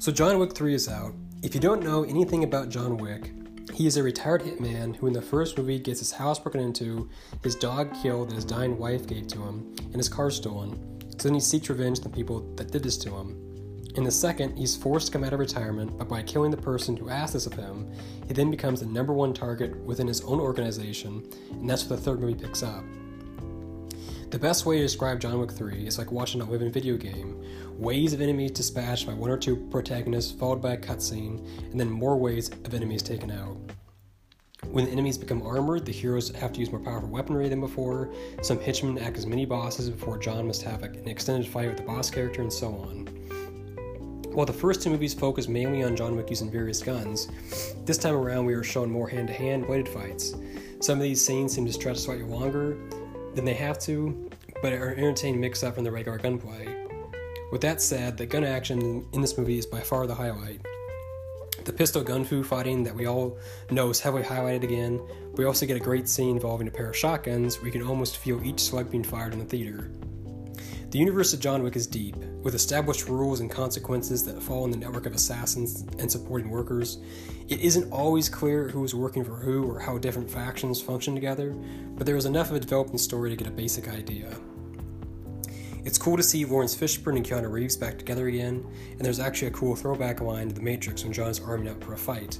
So, John Wick 3 is out. If you don't know anything about John Wick, he is a retired hitman who, in the first movie, gets his house broken into, his dog killed that his dying wife gave to him, and his car stolen. So then he seeks revenge on the people that did this to him. In the second, he's forced to come out of retirement, but by killing the person who asked this of him, he then becomes the number one target within his own organization, and that's where the third movie picks up. The best way to describe John Wick 3 is like watching a living video game. Waves of enemies dispatched by one or two protagonists, followed by a cutscene, and then more waves of enemies taken out. When the enemies become armored, the heroes have to use more powerful weaponry than before. Some henchmen act as mini bosses before John must have an extended fight with the boss character, and so on. While the first two movies focus mainly on John Wick using various guns, this time around we are shown more hand to hand bladed fights. Some of these scenes seem to stretch slightly longer than they have to, but are entertaining mix up from the regular gunplay. With that said, the gun action in this movie is by far the highlight. The pistol gunfu fighting that we all know is heavily highlighted again. We also get a great scene involving a pair of shotguns where you can almost feel each slug being fired in the theater. The universe of John Wick is deep, with established rules and consequences that fall in the network of assassins and supporting workers. It isn't always clear who is working for who or how different factions function together, but there is enough of a developing story to get a basic idea. It's cool to see Laurence Fishburne and Keanu Reeves back together again, and there's actually a cool throwback line to The Matrix when John is arming up for a fight.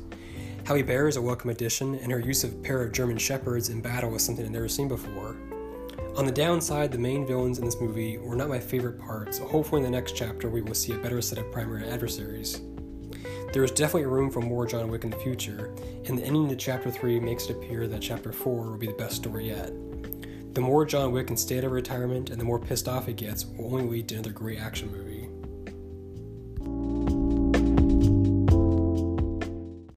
Halle Berry is a welcome addition, and her use of a pair of German shepherds in battle is something I've never seen before. On the downside, the main villains in this movie were not my favorite part, so hopefully in the next chapter we will see a better set of primary adversaries. There is definitely room for more John Wick in the future, and the ending to Chapter 3 makes it appear that Chapter 4 will be the best story yet. The more John Wick can stay out of retirement and the more pissed off he gets will only lead to another great action movie.